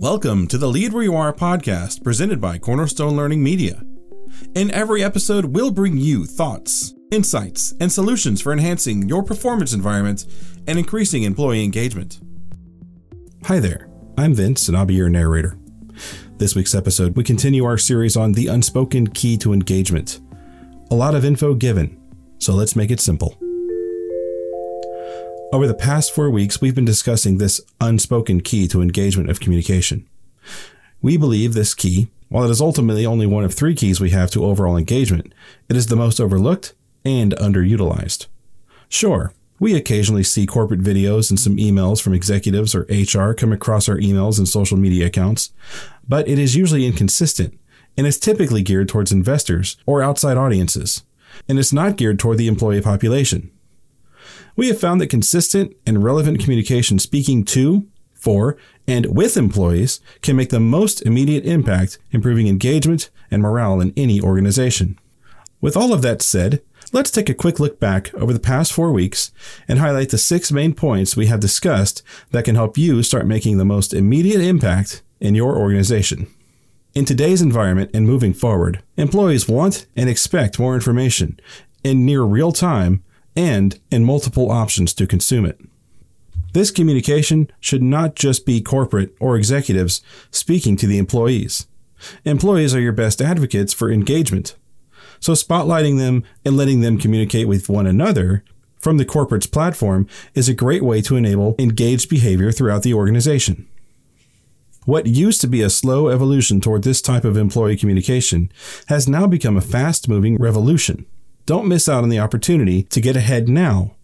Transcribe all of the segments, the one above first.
Welcome to the Lead Where You Are podcast presented by Cornerstone Learning Media. In every episode, we'll bring you thoughts, insights, and solutions for enhancing your performance environment and increasing employee engagement. Hi there, I'm Vince, and I'll be your narrator. This week's episode, we continue our series on the unspoken key to engagement. A lot of info given, so let's make it simple. Over the past four weeks, we've been discussing this unspoken key to engagement of communication. We believe this key, while it is ultimately only one of three keys we have to overall engagement, it is the most overlooked and underutilized. Sure, we occasionally see corporate videos and some emails from executives or HR come across our emails and social media accounts, but it is usually inconsistent and is typically geared towards investors or outside audiences, and it's not geared toward the employee population. We have found that consistent and relevant communication speaking to, for, and with employees can make the most immediate impact, improving engagement and morale in any organization. With all of that said, let's take a quick look back over the past four weeks and highlight the six main points we have discussed that can help you start making the most immediate impact in your organization. In today's environment and moving forward, employees want and expect more information in near real time and in multiple options to consume it. This communication should not just be corporate or executives speaking to the employees. Employees are your best advocates for engagement. So, spotlighting them and letting them communicate with one another from the corporate's platform is a great way to enable engaged behavior throughout the organization. What used to be a slow evolution toward this type of employee communication has now become a fast moving revolution. Don't miss out on the opportunity to get ahead now.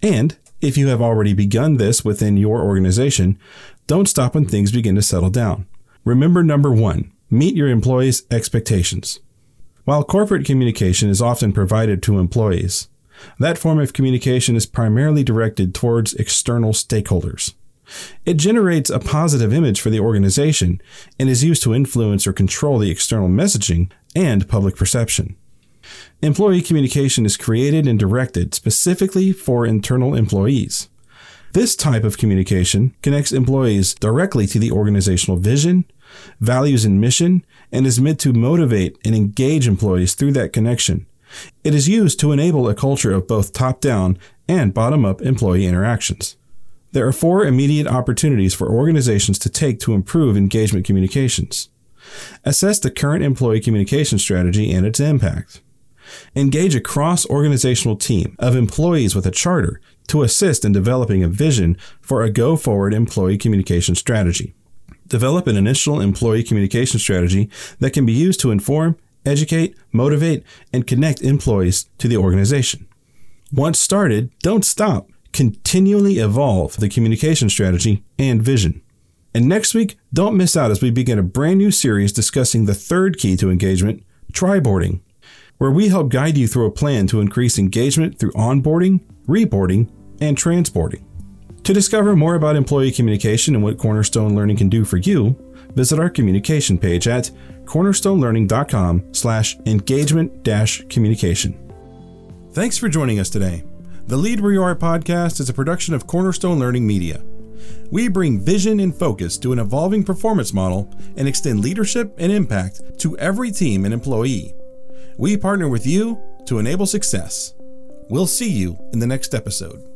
And if you have already begun this within your organization, don't stop when things begin to settle down. Remember number one meet your employees' expectations. While corporate communication is often provided to employees, that form of communication is primarily directed towards external stakeholders. It generates a positive image for the organization and is used to influence or control the external messaging and public perception. Employee communication is created and directed specifically for internal employees. This type of communication connects employees directly to the organizational vision, values, and mission, and is meant to motivate and engage employees through that connection. It is used to enable a culture of both top down and bottom up employee interactions. There are four immediate opportunities for organizations to take to improve engagement communications. Assess the current employee communication strategy and its impact. Engage a cross organizational team of employees with a charter to assist in developing a vision for a go forward employee communication strategy. Develop an initial employee communication strategy that can be used to inform, educate, motivate, and connect employees to the organization. Once started, don't stop. Continually evolve the communication strategy and vision. And next week, don't miss out as we begin a brand new series discussing the third key to engagement triboarding where we help guide you through a plan to increase engagement through onboarding, reboarding, and transboarding. To discover more about employee communication and what Cornerstone Learning can do for you, visit our communication page at cornerstonelearning.com slash engagement communication. Thanks for joining us today. The Lead Where You Are podcast is a production of Cornerstone Learning Media. We bring vision and focus to an evolving performance model and extend leadership and impact to every team and employee. We partner with you to enable success. We'll see you in the next episode.